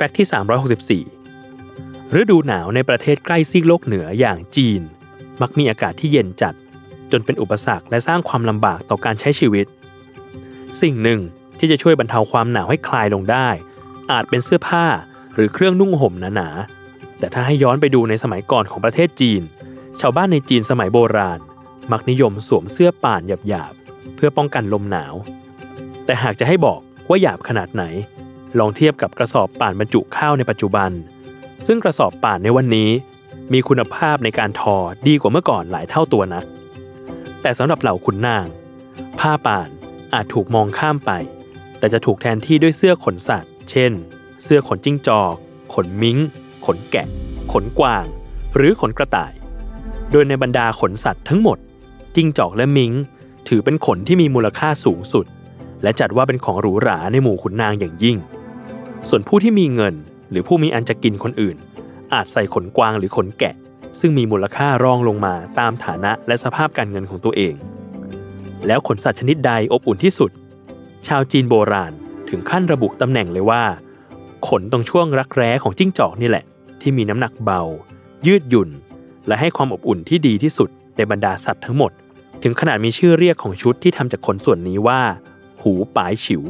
แฟกต์ที่ 364 ฤดูหนาวในประเทศใกล้ซีกโลกเหนืออย่างจีน มักมีอากาศที่เย็นจัด จนเป็นอุปสรรคและสร้างความลำบากต่อการใช้ชีวิต สิ่งหนึ่งที่จะช่วยบรรเทาความหนาวให้คลายลงได้ อาจเป็นเสื้อผ้าหรือเครื่องนุ่งห่มหนาๆแต่ถ้าให้ย้อนไปดูในสมัยก่อนของประเทศจีน ชาวบ้านในจีนสมัยโบราณ มักนิยมสวมเสื้อป่านหยาบๆเพื่อป้องกันลมหนาว แต่หากจะให้บอกว่าหยาบขนาดไหน ลองเทียบกับกระสอบป่านบรรจุข้าวในปัจจุบัน ซึ่งกระสอบป่านในวันนี้ มีคุณภาพในการทอดีกว่าเมื่อก่อนหลายเท่าตัวนัก แต่สำหรับเหล่าขุนนาง ผ้าป่านอาจถูกมองข้ามไป แต่จะถูกแทนที่ด้วยเสื้อขนสัตว์ เช่น เสื้อขนจิ้งจอก ขนมิง้ง ขนแกะ ขนกวาง หรือขนกระต่าย โดยในบรรดาขนสัตว์ทั้งหมด จิ้งจอกและมิง้ง ถือเป็นขนที่มีมูลค่าสูงสุด และจัดว่าเป็นของหรูหราในหมู่ขุนนางอย่างยิ่ง ส่วนผู้ที่มีเงินหรือผู้มีอันจะกินคนอื่น อาจใส่ขนกวางหรือขนแกะ ซึ่งมีมูลค่ารองลงมาตามฐานะและสภาพการเงินของตัวเอง แล้วขนสัตว์ชนิดใดอบอุ่นที่สุด ชาวจีนโบราณถึงขั้นระบุตำแหน่งเลยว่า ขนตรงช่วงรักแร้ของจิ้งจอกนี่แหละ ที่มีน้ำหนักเบา ยืดหยุ่น และให้ความอบอุ่นที่ดีที่สุดในบรรดาสัตว์ทั้งหมด ถึงขนาดมีชื่อเรียกของชุดที่ทำจากขนส่วนนี้ว่า หูปายฉิว